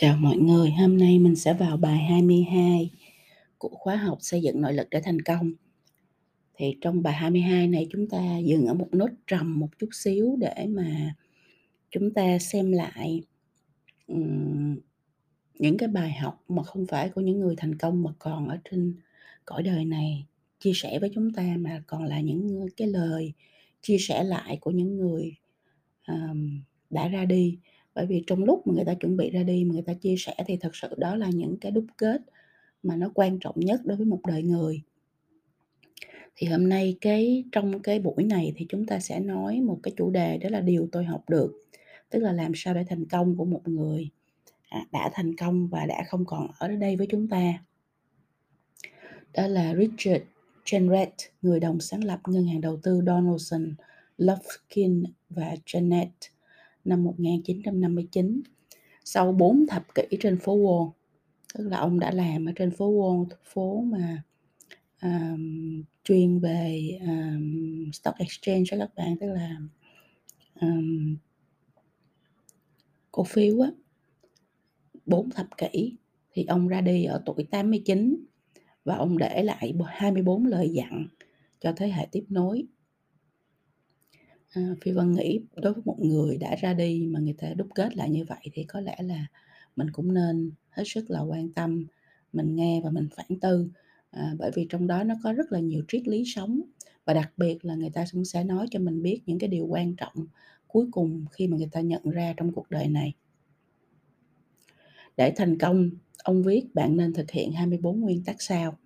Chào mọi người, hôm nay mình sẽ vào bài 22 của khóa học xây dựng nội lực để thành công. Thì trong bài 22 này chúng ta dừng ở một nốt trầm một chút xíu để mà chúng ta xem lại um, những cái bài học mà không phải của những người thành công mà còn ở trên cõi đời này chia sẻ với chúng ta mà còn là những cái lời chia sẻ lại của những người um, đã ra đi bởi vì trong lúc mà người ta chuẩn bị ra đi mà người ta chia sẻ thì thật sự đó là những cái đúc kết mà nó quan trọng nhất đối với một đời người. Thì hôm nay cái trong cái buổi này thì chúng ta sẽ nói một cái chủ đề đó là điều tôi học được tức là làm sao để thành công của một người. À, đã thành công và đã không còn ở đây với chúng ta. Đó là Richard Jenrette, người đồng sáng lập ngân hàng đầu tư Donaldson, Lufkin và Janet năm 1959 sau 4 thập kỷ trên phố Wall. Tức là ông đã làm ở trên phố Wall phố mà um, chuyên về um, stock exchange cho các bạn tức là um, cổ phiếu á. 4 thập kỷ thì ông ra đi ở tuổi 89 và ông để lại 24 lời dặn cho thế hệ tiếp nối. Ờ, à, Phi Vân nghĩ đối với một người đã ra đi mà người ta đúc kết lại như vậy thì có lẽ là mình cũng nên hết sức là quan tâm, mình nghe và mình phản tư. À, bởi vì trong đó nó có rất là nhiều triết lý sống và đặc biệt là người ta cũng sẽ nói cho mình biết những cái điều quan trọng cuối cùng khi mà người ta nhận ra trong cuộc đời này. Để thành công, ông viết bạn nên thực hiện 24 nguyên tắc sau.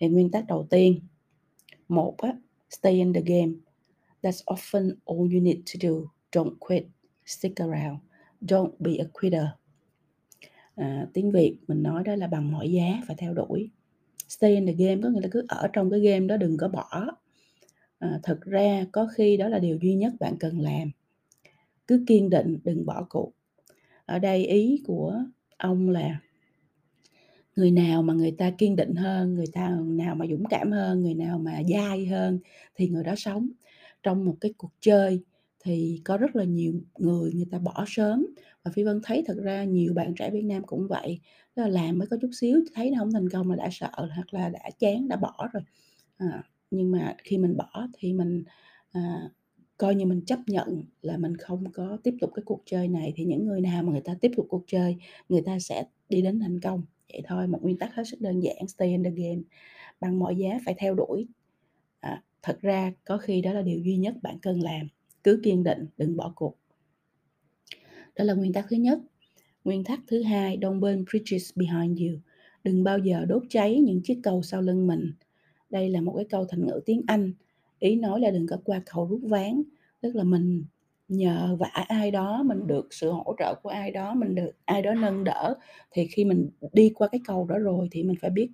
Thì nguyên tắc đầu tiên, một á, stay in the game That's often all you need to do. Don't quit. Stick around. Don't be a quitter. À, tiếng Việt mình nói đó là bằng mọi giá phải theo đuổi. Stay in the game có nghĩa là cứ ở trong cái game đó đừng có bỏ. À, thực ra có khi đó là điều duy nhất bạn cần làm. Cứ kiên định đừng bỏ cuộc. Ở đây ý của ông là người nào mà người ta kiên định hơn, người ta nào mà dũng cảm hơn, người nào mà dai hơn thì người đó sống trong một cái cuộc chơi thì có rất là nhiều người người ta bỏ sớm. Và phi vân thấy thật ra nhiều bạn trẻ việt nam cũng vậy Tức là làm mới có chút xíu thấy nó không thành công là đã sợ hoặc là đã chán đã bỏ rồi. À, nhưng mà khi mình bỏ thì mình à, coi như mình chấp nhận là mình không có tiếp tục cái cuộc chơi này. Thì những người nào mà người ta tiếp tục cuộc chơi người ta sẽ đi đến thành công. Vậy thôi một nguyên tắc hết sức đơn giản stay in the game. Bằng mọi giá phải theo đuổi thật ra, có khi đó là điều duy nhất bạn cần làm, cứ kiên định, đừng bỏ cuộc. Đó là nguyên tắc thứ nhất. Nguyên tắc thứ hai, don't burn bridges behind you. Đừng bao giờ đốt cháy những chiếc cầu sau lưng mình. Đây là một cái câu thành ngữ tiếng anh. Ý nói là đừng có qua cầu rút ván. Tức là mình nhờ vả ai đó, mình được sự hỗ trợ của ai đó, mình được, ai đó nâng đỡ, thì khi mình đi qua cái cầu đó rồi thì mình phải biết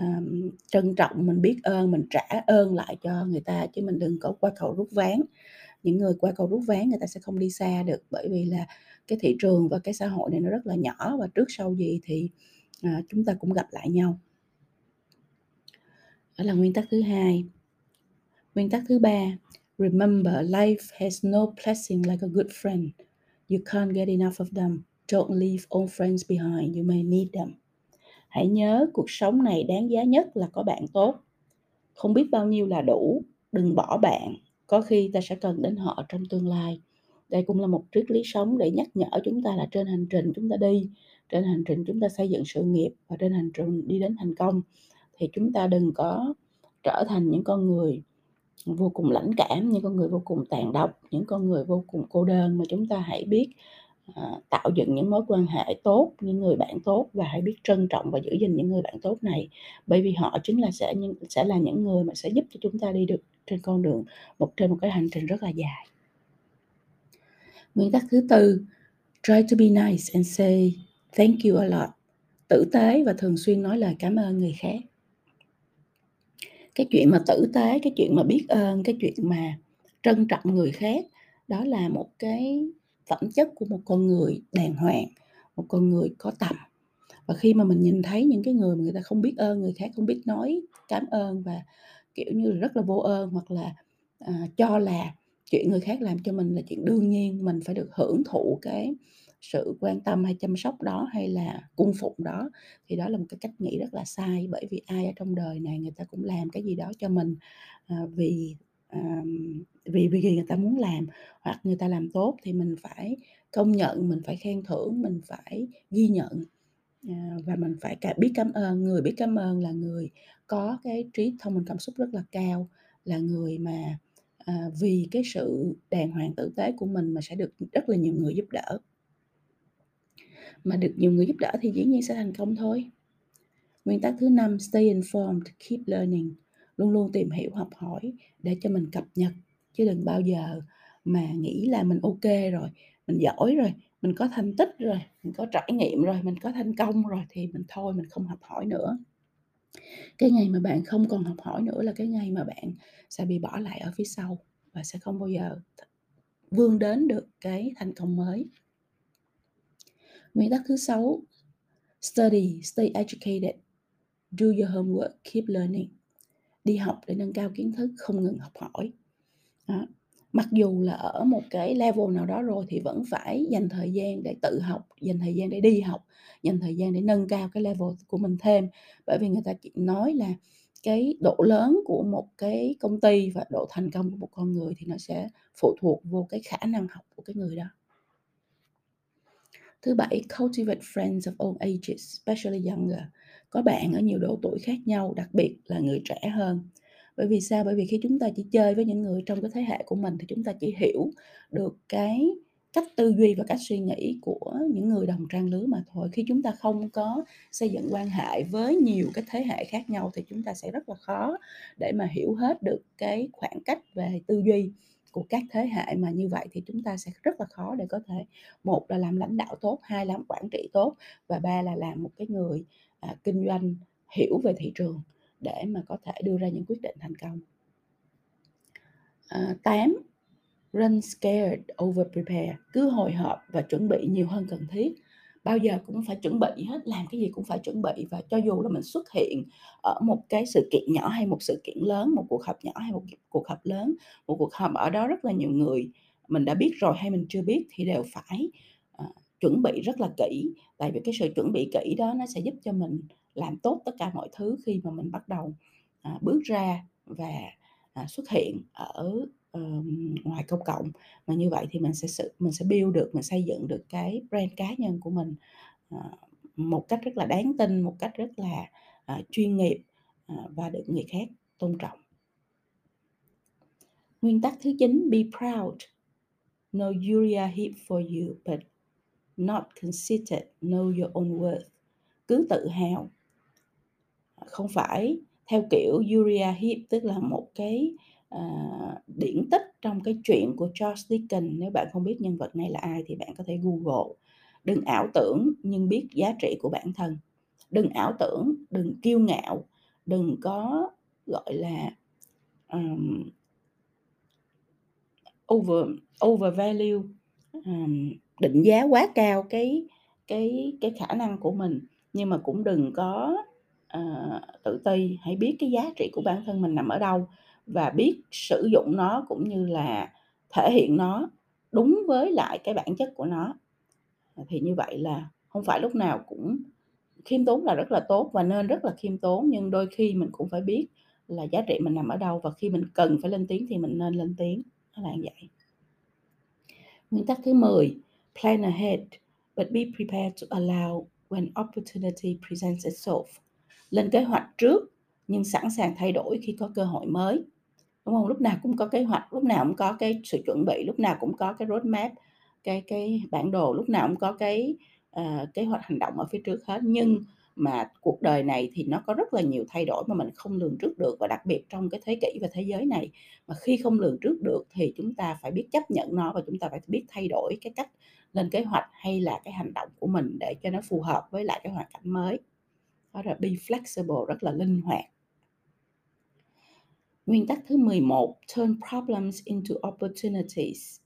à, trân trọng mình biết ơn mình trả ơn lại cho người ta chứ mình đừng có qua cầu rút ván. Những người qua cầu rút ván người ta sẽ không đi xa được bởi vì là cái thị trường và cái xã hội này nó rất là nhỏ và trước sau gì thì à, chúng ta cũng gặp lại nhau. Đó là nguyên tắc thứ hai. Nguyên tắc thứ ba remember life has no blessing like a good friend. You can't get enough of them. Don't leave old friends behind. You may need them hãy nhớ cuộc sống này đáng giá nhất là có bạn tốt. Không biết bao nhiêu là đủ, đừng bỏ bạn. Có khi ta sẽ cần đến họ trong tương lai. Đây cũng là một triết lý sống để nhắc nhở chúng ta là trên hành trình chúng ta đi, trên hành trình chúng ta xây dựng sự nghiệp và trên hành trình đi đến thành công. Thì chúng ta đừng có trở thành những con người vô cùng lãnh cảm, những con người vô cùng tàn độc, những con người vô cùng cô đơn mà chúng ta hãy biết À, tạo dựng những mối quan hệ tốt những người bạn tốt và hãy biết trân trọng và giữ gìn những người bạn tốt này. Bởi vì họ chính là sẽ những sẽ là những người mà sẽ giúp cho chúng ta đi được trên con đường một trên một cái hành trình rất là dài. Nguyên tắc thứ tư try to be nice and say thank you a lot. Tử tế và thường xuyên nói lời cảm ơn người khác. Cái chuyện mà tử tế cái chuyện mà biết ơn cái chuyện mà trân trọng người khác đó là một cái phẩm chất của một con người đàng hoàng một con người có tầm. Và khi mà mình nhìn thấy những cái người mà người ta không biết ơn người khác không biết nói cảm ơn và kiểu như là rất là vô ơn hoặc là à, cho là chuyện người khác làm cho mình là chuyện đương nhiên mình phải được hưởng thụ cái sự quan tâm hay chăm sóc đó hay là cung phụng đó thì đó là một cái cách nghĩ rất là sai. Bởi vì ai ở trong đời này người ta cũng làm cái gì đó cho mình à, vì à, vì vì người ta muốn làm hoặc người ta làm tốt thì mình phải công nhận mình phải khen thưởng mình phải ghi nhận. À, và mình phải cả biết cảm ơn người biết cảm ơn là người có cái trí thông minh cảm xúc rất là cao là người mà à, vì cái sự đàng hoàng tử tế của mình mà sẽ được rất là nhiều người giúp đỡ. Mà được nhiều người giúp đỡ thì dĩ nhiên sẽ thành công thôi. Nguyên tắc thứ năm stay informed keep learning luôn luôn tìm hiểu, học hỏi để cho mình cập nhật. Chứ đừng bao giờ mà nghĩ là mình ok rồi, mình giỏi rồi, mình có thành tích rồi, mình có trải nghiệm rồi, mình có thành công rồi thì mình thôi, mình không học hỏi nữa. Cái ngày mà bạn không còn học hỏi nữa là cái ngày mà bạn sẽ bị bỏ lại ở phía sau và sẽ không bao giờ vươn đến được cái thành công mới. Nguyên tắc thứ sáu, study, stay educated. Do your homework, keep learning đi học để nâng cao kiến thức, không ngừng học hỏi. Đó. Mặc dù là ở một cái level nào đó rồi thì vẫn phải dành thời gian để tự học, dành thời gian để đi học, dành thời gian để nâng cao cái level của mình thêm. Bởi vì người ta chỉ nói là cái độ lớn của một cái công ty và độ thành công của một con người thì nó sẽ phụ thuộc vô cái khả năng học của cái người đó. Thứ bảy, cultivate friends of all ages, especially younger có bạn ở nhiều độ tuổi khác nhau, đặc biệt là người trẻ hơn. Bởi vì sao? Bởi vì khi chúng ta chỉ chơi với những người trong cái thế hệ của mình thì chúng ta chỉ hiểu được cái cách tư duy và cách suy nghĩ của những người đồng trang lứa mà thôi. Khi chúng ta không có xây dựng quan hệ với nhiều cái thế hệ khác nhau thì chúng ta sẽ rất là khó để mà hiểu hết được cái khoảng cách về tư duy của các thế hệ mà như vậy thì chúng ta sẽ rất là khó để có thể, một là làm lãnh đạo tốt, hai là làm quản trị tốt và ba là làm một cái người à, kinh doanh hiểu về thị trường để mà có thể đưa ra những quyết định thành công. À, 8. Run scared over prepare. Cứ hồi hộp và chuẩn bị nhiều hơn cần thiết. Bao giờ cũng phải chuẩn bị hết, làm cái gì cũng phải chuẩn bị và cho dù là mình xuất hiện ở một cái sự kiện nhỏ hay một sự kiện lớn, một cuộc họp nhỏ hay một cuộc họp lớn, một cuộc họp ở đó rất là nhiều người mình đã biết rồi hay mình chưa biết thì đều phải chuẩn bị rất là kỹ tại vì cái sự chuẩn bị kỹ đó nó sẽ giúp cho mình làm tốt tất cả mọi thứ khi mà mình bắt đầu à, bước ra và à, xuất hiện ở uh, ngoài công cộng. Mà như vậy thì mình sẽ sự mình sẽ build được mình xây dựng được cái brand cá nhân của mình à, một cách rất là đáng tin một cách rất là à, chuyên nghiệp à, và được người khác tôn trọng. Nguyên tắc thứ 9 be proud. No Uriah heap for you but not conceited know your own worth. Cứ tự hào. Không phải theo kiểu Uriah Heep tức là một cái uh, điển tích trong cái chuyện của Charles Dickens nếu bạn không biết nhân vật này là ai thì bạn có thể Google. Đừng ảo tưởng nhưng biết giá trị của bản thân. Đừng ảo tưởng đừng kiêu ngạo đừng có gọi là um, over overvalue um, định giá quá cao cái cái cái khả năng của mình. Nhưng mà cũng đừng có uh, tự ti hãy biết cái giá trị của bản thân mình nằm ở đâu và biết sử dụng nó cũng như là thể hiện nó đúng với lại cái bản chất của nó. Thì như vậy là không phải lúc nào cũng khiêm tốn là rất là tốt và nên rất là khiêm tốn nhưng đôi khi mình cũng phải biết là giá trị mình nằm ở đâu và khi mình cần phải lên tiếng thì mình nên lên tiếng. Nó là vậy. Nguyên tắc thứ 10 plan ahead but be prepared to allow when opportunity presents itself. Lên kế hoạch trước nhưng sẵn sàng thay đổi khi có cơ hội mới. Đúng không? Lúc nào cũng có kế hoạch lúc nào cũng có cái sự chuẩn bị lúc nào cũng có cái roadmap cái cái bản đồ lúc nào cũng có cái uh, kế hoạch hành động ở phía trước hết. Nhưng mà cuộc đời này thì nó có rất là nhiều thay đổi mà mình không lường trước được và đặc biệt trong cái thế kỷ và thế giới này. Mà khi không lường trước được thì chúng ta phải biết chấp nhận nó và chúng ta phải biết thay đổi cái cách lên kế hoạch hay là cái hành động của mình để cho nó phù hợp với lại cái hoàn cảnh mới. Đó là be flexible rất là linh hoạt. Nguyên tắc thứ 11 turn problems into opportunities.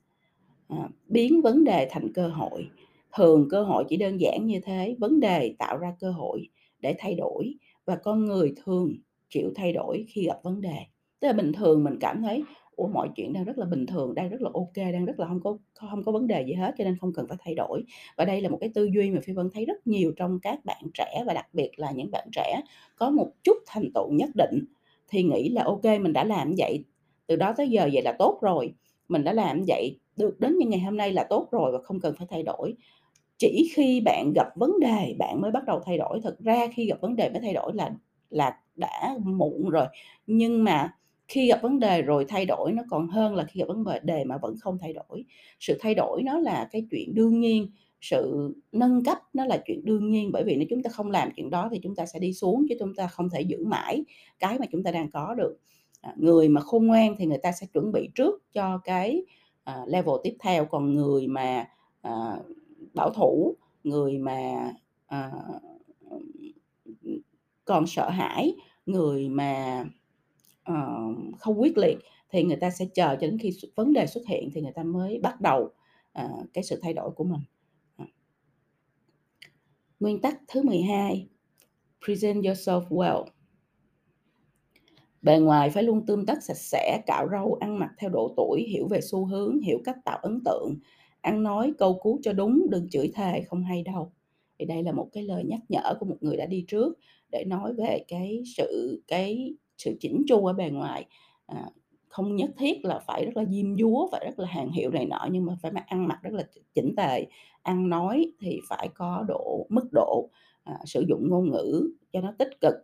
À, biến vấn đề thành cơ hội thường cơ hội chỉ đơn giản như thế, vấn đề tạo ra cơ hội để thay đổi và con người thường chịu thay đổi khi gặp vấn đề. Tức là bình thường mình cảm thấy, ủa, mọi chuyện đang rất là bình thường, đang rất là ok, đang rất là không có không có vấn đề gì hết, cho nên không cần phải thay đổi. Và đây là một cái tư duy mà phi vân thấy rất nhiều trong các bạn trẻ và đặc biệt là những bạn trẻ có một chút thành tựu nhất định, thì nghĩ là, ok, mình đã làm vậy từ đó tới giờ vậy là tốt rồi, mình đã làm vậy được đến như ngày hôm nay là tốt rồi và không cần phải thay đổi chỉ khi bạn gặp vấn đề bạn mới bắt đầu thay đổi. Thực ra khi gặp vấn đề mới thay đổi là là đã muộn rồi. Nhưng mà khi gặp vấn đề rồi thay đổi nó còn hơn là khi gặp vấn đề mà vẫn không thay đổi. Sự thay đổi nó là cái chuyện đương nhiên sự nâng cấp nó là chuyện đương nhiên. Bởi vì nếu chúng ta không làm chuyện đó thì chúng ta sẽ đi xuống chứ chúng ta không thể giữ mãi cái mà chúng ta đang có được. À, người mà khôn ngoan thì người ta sẽ chuẩn bị trước cho cái uh, level tiếp theo. Còn người mà uh, bảo thủ người mà à, còn sợ hãi người mà uh, không quyết liệt thì người ta sẽ chờ cho đến khi vấn đề xuất hiện thì người ta mới bắt đầu uh, cái sự thay đổi của mình. Nguyên tắc thứ 12 present yourself well. Bề ngoài phải luôn tươm tất sạch sẽ cạo râu ăn mặc theo độ tuổi hiểu về xu hướng hiểu cách tạo ấn tượng ăn nói câu cú cho đúng đừng chửi thề không hay đâu. Thì đây là một cái lời nhắc nhở của một người đã đi trước để nói về cái sự cái sự chỉnh chu ở bề ngoài. À, không nhất thiết là phải rất là diêm dúa phải rất là hàng hiệu này nọ nhưng mà phải mặc ăn mặc rất là chỉnh tề. Ăn nói thì phải có độ mức độ à, sử dụng ngôn ngữ cho nó tích cực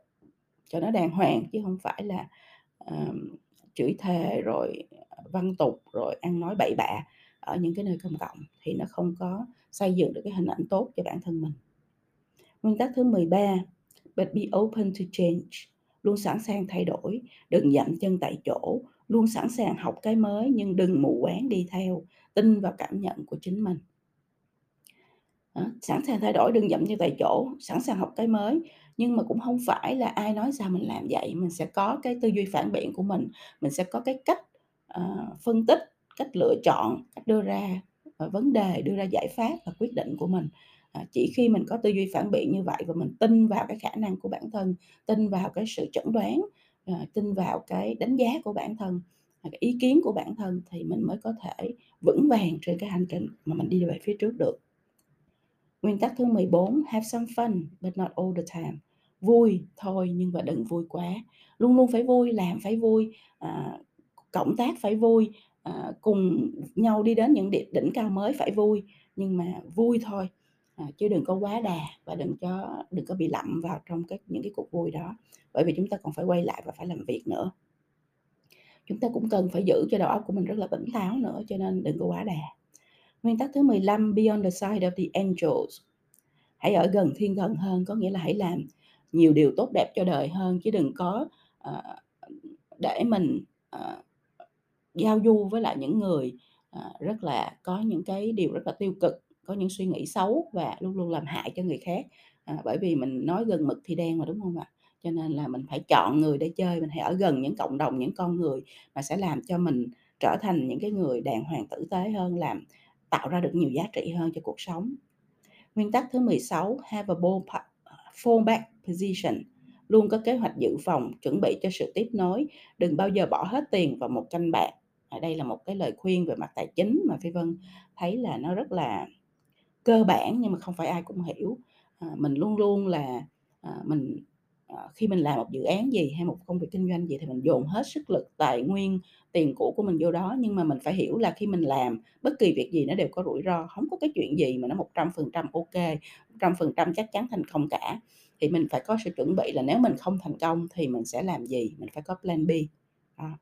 cho nó đàng hoàng chứ không phải là à, chửi thề rồi à, văn tục rồi ăn nói bậy bạ ở những cái nơi công cộng thì nó không có xây dựng được cái hình ảnh tốt cho bản thân mình. Nguyên tắc thứ 13, but be open to change, luôn sẵn sàng thay đổi, đừng dậm chân tại chỗ, luôn sẵn sàng học cái mới nhưng đừng mù quáng đi theo, tin vào cảm nhận của chính mình. Đó, sẵn sàng thay đổi đừng dậm chân tại chỗ, sẵn sàng học cái mới nhưng mà cũng không phải là ai nói sao mình làm vậy, mình sẽ có cái tư duy phản biện của mình, mình sẽ có cái cách uh, phân tích cách lựa chọn cách đưa ra ờ, vấn đề đưa ra giải pháp và quyết định của mình. À, chỉ khi mình có tư duy phản biện như vậy và mình tin vào cái khả năng của bản thân tin vào cái sự chẩn đoán à, tin vào cái đánh giá của bản thân à, cái ý kiến của bản thân thì mình mới có thể vững vàng trên cái hành trình mà mình đi về phía trước được. Nguyên tắc thứ 14 have some fun but not all the time. Vui thôi nhưng mà đừng vui quá. Luôn luôn phải vui làm phải vui à, cộng tác phải vui à, cùng nhau đi đến những đỉnh, đỉnh cao mới phải vui nhưng mà vui thôi. À, chứ đừng có quá đà và đừng cho đừng có bị lậm vào trong cái những cái cuộc vui đó. Bởi vì chúng ta còn phải quay lại và phải làm việc nữa. Chúng ta cũng cần phải giữ cho đầu óc của mình rất là tỉnh táo nữa cho nên đừng có quá đà. Nguyên tắc thứ 15 beyond the side of the angels. Hãy ở gần thiên thần hơn có nghĩa là hãy làm nhiều điều tốt đẹp cho đời hơn chứ đừng có uh, để mình uh, giao du với lại những người ờ, rất là có những cái điều rất là tiêu cực có những suy nghĩ xấu và luôn luôn làm hại cho người khác. À, bởi vì mình nói gần mực thì đen mà đúng không ạ? Cho nên là mình phải chọn người để chơi mình hãy ở gần những cộng đồng những con người mà sẽ làm cho mình trở thành những cái người đàng hoàng tử tế hơn làm tạo ra được nhiều giá trị hơn cho cuộc sống. Nguyên tắc thứ 16 have a ball ờ, fallback position. Luôn có kế hoạch dự phòng chuẩn bị cho sự tiếp nối. Đừng bao giờ bỏ hết tiền vào một canh bạc đây là một cái lời khuyên về mặt tài chính mà phi vân thấy là nó rất là cơ bản nhưng mà không phải ai cũng hiểu. À, mình luôn luôn là à, mình à, khi mình làm một dự án gì hay một công việc kinh doanh gì thì mình dồn hết sức lực tài nguyên tiền của của mình vô đó. Nhưng mà mình phải hiểu là khi mình làm bất kỳ việc gì nó đều có rủi ro không có cái chuyện gì mà nó một trăm phần trăm ok trăm phần trăm chắc chắn thành công cả. Thì mình phải có sự chuẩn bị là nếu mình không thành công thì mình sẽ làm gì mình phải có plan B. À.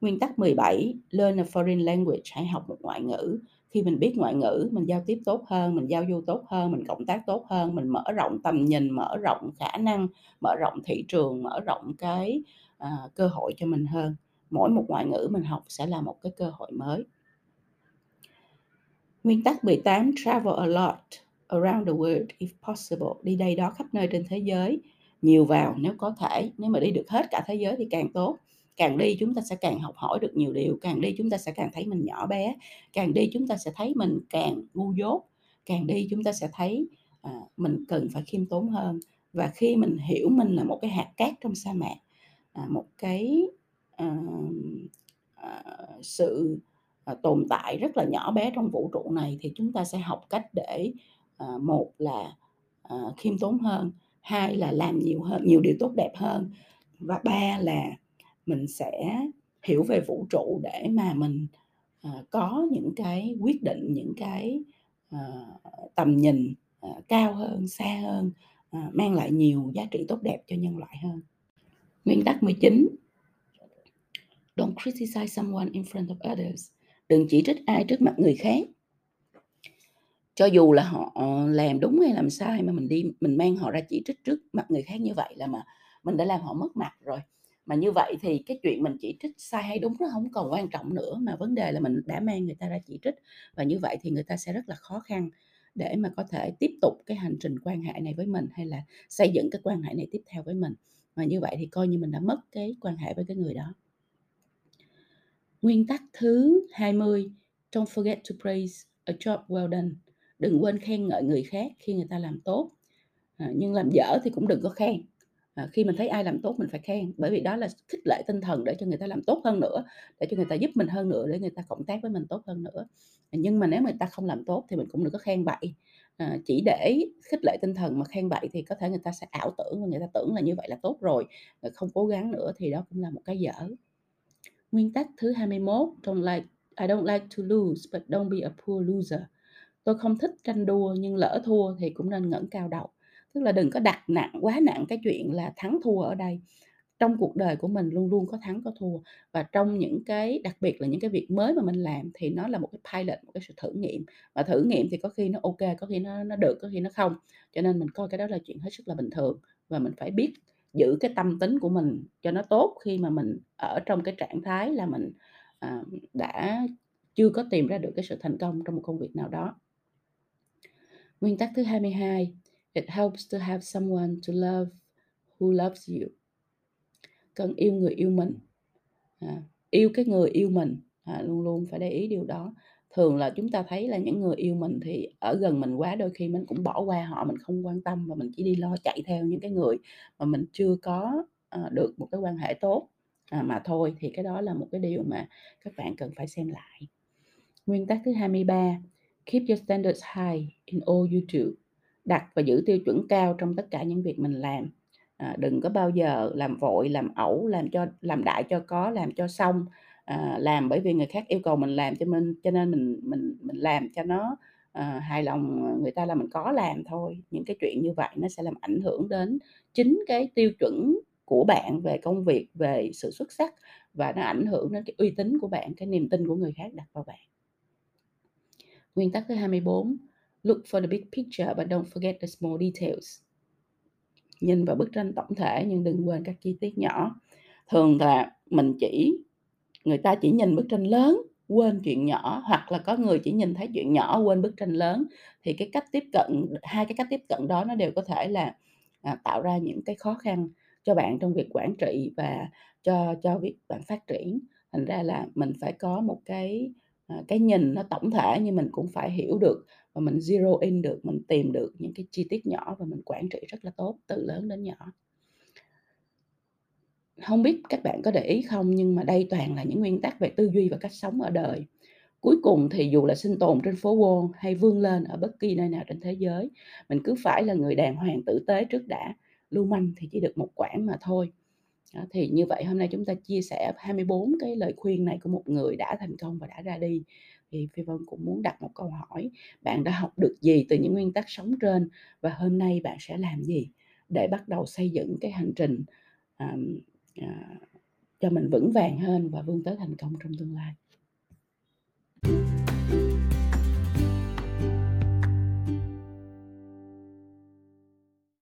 Nguyên tắc 17, learn a foreign language, hãy học một ngoại ngữ. Khi mình biết ngoại ngữ, mình giao tiếp tốt hơn, mình giao du tốt hơn, mình cộng tác tốt hơn, mình mở rộng tầm nhìn, mở rộng khả năng, mở rộng thị trường, mở rộng cái uh, cơ hội cho mình hơn. Mỗi một ngoại ngữ mình học sẽ là một cái cơ hội mới. Nguyên tắc 18, travel a lot around the world if possible. Đi đây đó khắp nơi trên thế giới, nhiều vào nếu có thể. Nếu mà đi được hết cả thế giới thì càng tốt càng đi chúng ta sẽ càng học hỏi được nhiều điều càng đi chúng ta sẽ càng thấy mình nhỏ bé càng đi chúng ta sẽ thấy mình càng ngu dốt càng đi chúng ta sẽ thấy à, mình cần phải khiêm tốn hơn. Và khi mình hiểu mình là một cái hạt cát trong sa mạc à, một cái à, à, sự à, tồn tại rất là nhỏ bé trong vũ trụ này thì chúng ta sẽ học cách để à, một là à, khiêm tốn hơn hai là làm nhiều hơn nhiều điều tốt đẹp hơn và ba là mình sẽ hiểu về vũ trụ để mà mình ờ, có những cái quyết định, những cái ờ, tầm nhìn ờ, cao hơn, xa hơn mang lại nhiều giá trị tốt đẹp cho nhân loại hơn. Nguyên tắc 19 don't criticize someone in front of others. Đừng chỉ trích ai trước mặt người khác. Cho dù là họ làm đúng hay làm sai mà mình đi, mình mang họ ra chỉ trích trước mặt người khác như vậy là mà mình đã làm họ mất mặt rồi mà như vậy thì cái chuyện mình chỉ trích sai hay đúng nó không còn quan trọng nữa mà vấn đề là mình đã mang người ta ra chỉ trích. Và như vậy thì người ta sẽ rất là khó khăn để mà có thể tiếp tục cái hành trình quan hệ này với mình hay là xây dựng cái quan hệ này tiếp theo với mình. Và như vậy thì coi như mình đã mất cái quan hệ với cái người đó. Nguyên tắc thứ 20 don't forget to praise a job well done. Đừng quên khen ngợi người khác khi người ta làm tốt. À, nhưng làm dở thì cũng đừng có khen à, khi mình thấy ai làm tốt mình phải khen bởi vì đó là khích lệ tinh thần để cho người ta làm tốt hơn nữa để cho người ta giúp mình hơn nữa để người ta cộng tác với mình tốt hơn nữa. Nhưng mà nếu người ta không làm tốt thì mình cũng đừng có khen bậy. À, chỉ để khích lệ tinh thần mà khen bậy thì có thể người ta sẽ ảo tưởng và người ta tưởng là như vậy là tốt rồi không cố gắng nữa thì đó cũng là một cái dở. Nguyên tắc thứ 21 trong like I don't like to lose but don't be a poor loser. Tôi không thích tranh đua nhưng lỡ thua thì cũng nên ngẩng cao đầu tức là đừng có đặt nặng quá nặng cái chuyện là thắng thua ở đây. Trong cuộc đời của mình luôn luôn có thắng có thua. Và trong những cái đặc biệt là những cái việc mới mà mình làm thì nó là một cái pilot một cái sự thử nghiệm. Và thử nghiệm thì có khi nó ok có khi nó nó được có khi nó không. Cho nên mình coi cái đó là chuyện hết sức là bình thường. Và mình phải biết giữ cái tâm tính của mình cho nó tốt khi mà mình ở trong cái trạng thái là mình à, đã chưa có tìm ra được cái sự thành công trong một công việc nào đó. Nguyên tắc thứ 22 it helps to have someone to love who loves you. Cần yêu người yêu mình. À, yêu cái người yêu mình. À, luôn luôn phải để ý điều đó. Thường là chúng ta thấy là những người yêu mình thì ở gần mình quá đôi khi mình cũng bỏ qua họ mình không quan tâm và mình chỉ đi lo chạy theo những cái người mà mình chưa có à, được một cái quan hệ tốt. À, mà thôi thì cái đó là một cái điều mà các bạn cần phải xem lại. Nguyên tắc thứ 23 keep your standards high in all you do đặt và giữ tiêu chuẩn cao trong tất cả những việc mình làm. À, đừng có bao giờ làm vội làm ẩu làm cho làm đại cho có làm cho xong. À, làm bởi vì người khác yêu cầu mình làm cho mình cho nên mình mình mình làm cho nó à, hài lòng người ta là mình có làm thôi. Những cái chuyện như vậy nó sẽ làm ảnh hưởng đến chính cái tiêu chuẩn của bạn về công việc về sự xuất sắc và nó ảnh hưởng đến cái uy tín của bạn cái niềm tin của người khác đặt vào bạn. Nguyên tắc thứ 24 look for the big picture but don't forget the small details. Nhìn vào bức tranh tổng thể nhưng đừng quên các chi tiết nhỏ. Thường là mình chỉ người ta chỉ nhìn bức tranh lớn quên chuyện nhỏ hoặc là có người chỉ nhìn thấy chuyện nhỏ quên bức tranh lớn. Thì cái cách tiếp cận hai cái cách tiếp cận đó nó đều có thể là à, tạo ra những cái khó khăn cho bạn trong việc quản trị và cho cho việc bạn phát triển. Thành ra là mình phải có một cái à, cái nhìn nó tổng thể nhưng mình cũng phải hiểu được và mình zero in được mình tìm được những cái chi tiết nhỏ và mình quản trị rất là tốt từ lớn đến nhỏ. Không biết các bạn có để ý không nhưng mà đây toàn là những nguyên tắc về tư duy và cách sống ở đời. Cuối cùng thì dù là sinh tồn trên phố Wall hay vươn lên ở bất kỳ nơi nào trên thế giới mình cứ phải là người đàng hoàng tử tế trước đã lưu manh thì chỉ được một quãng mà thôi. Đó, thì như vậy hôm nay chúng ta chia sẻ 24 cái lời khuyên này của một người đã thành công và đã ra đi thì Phi Vân cũng muốn đặt một câu hỏi bạn đã học được gì từ những nguyên tắc sống trên và hôm nay bạn sẽ làm gì để bắt đầu xây dựng cái hành trình à, uh, cho mình vững vàng hơn và vươn tới thành công trong tương lai?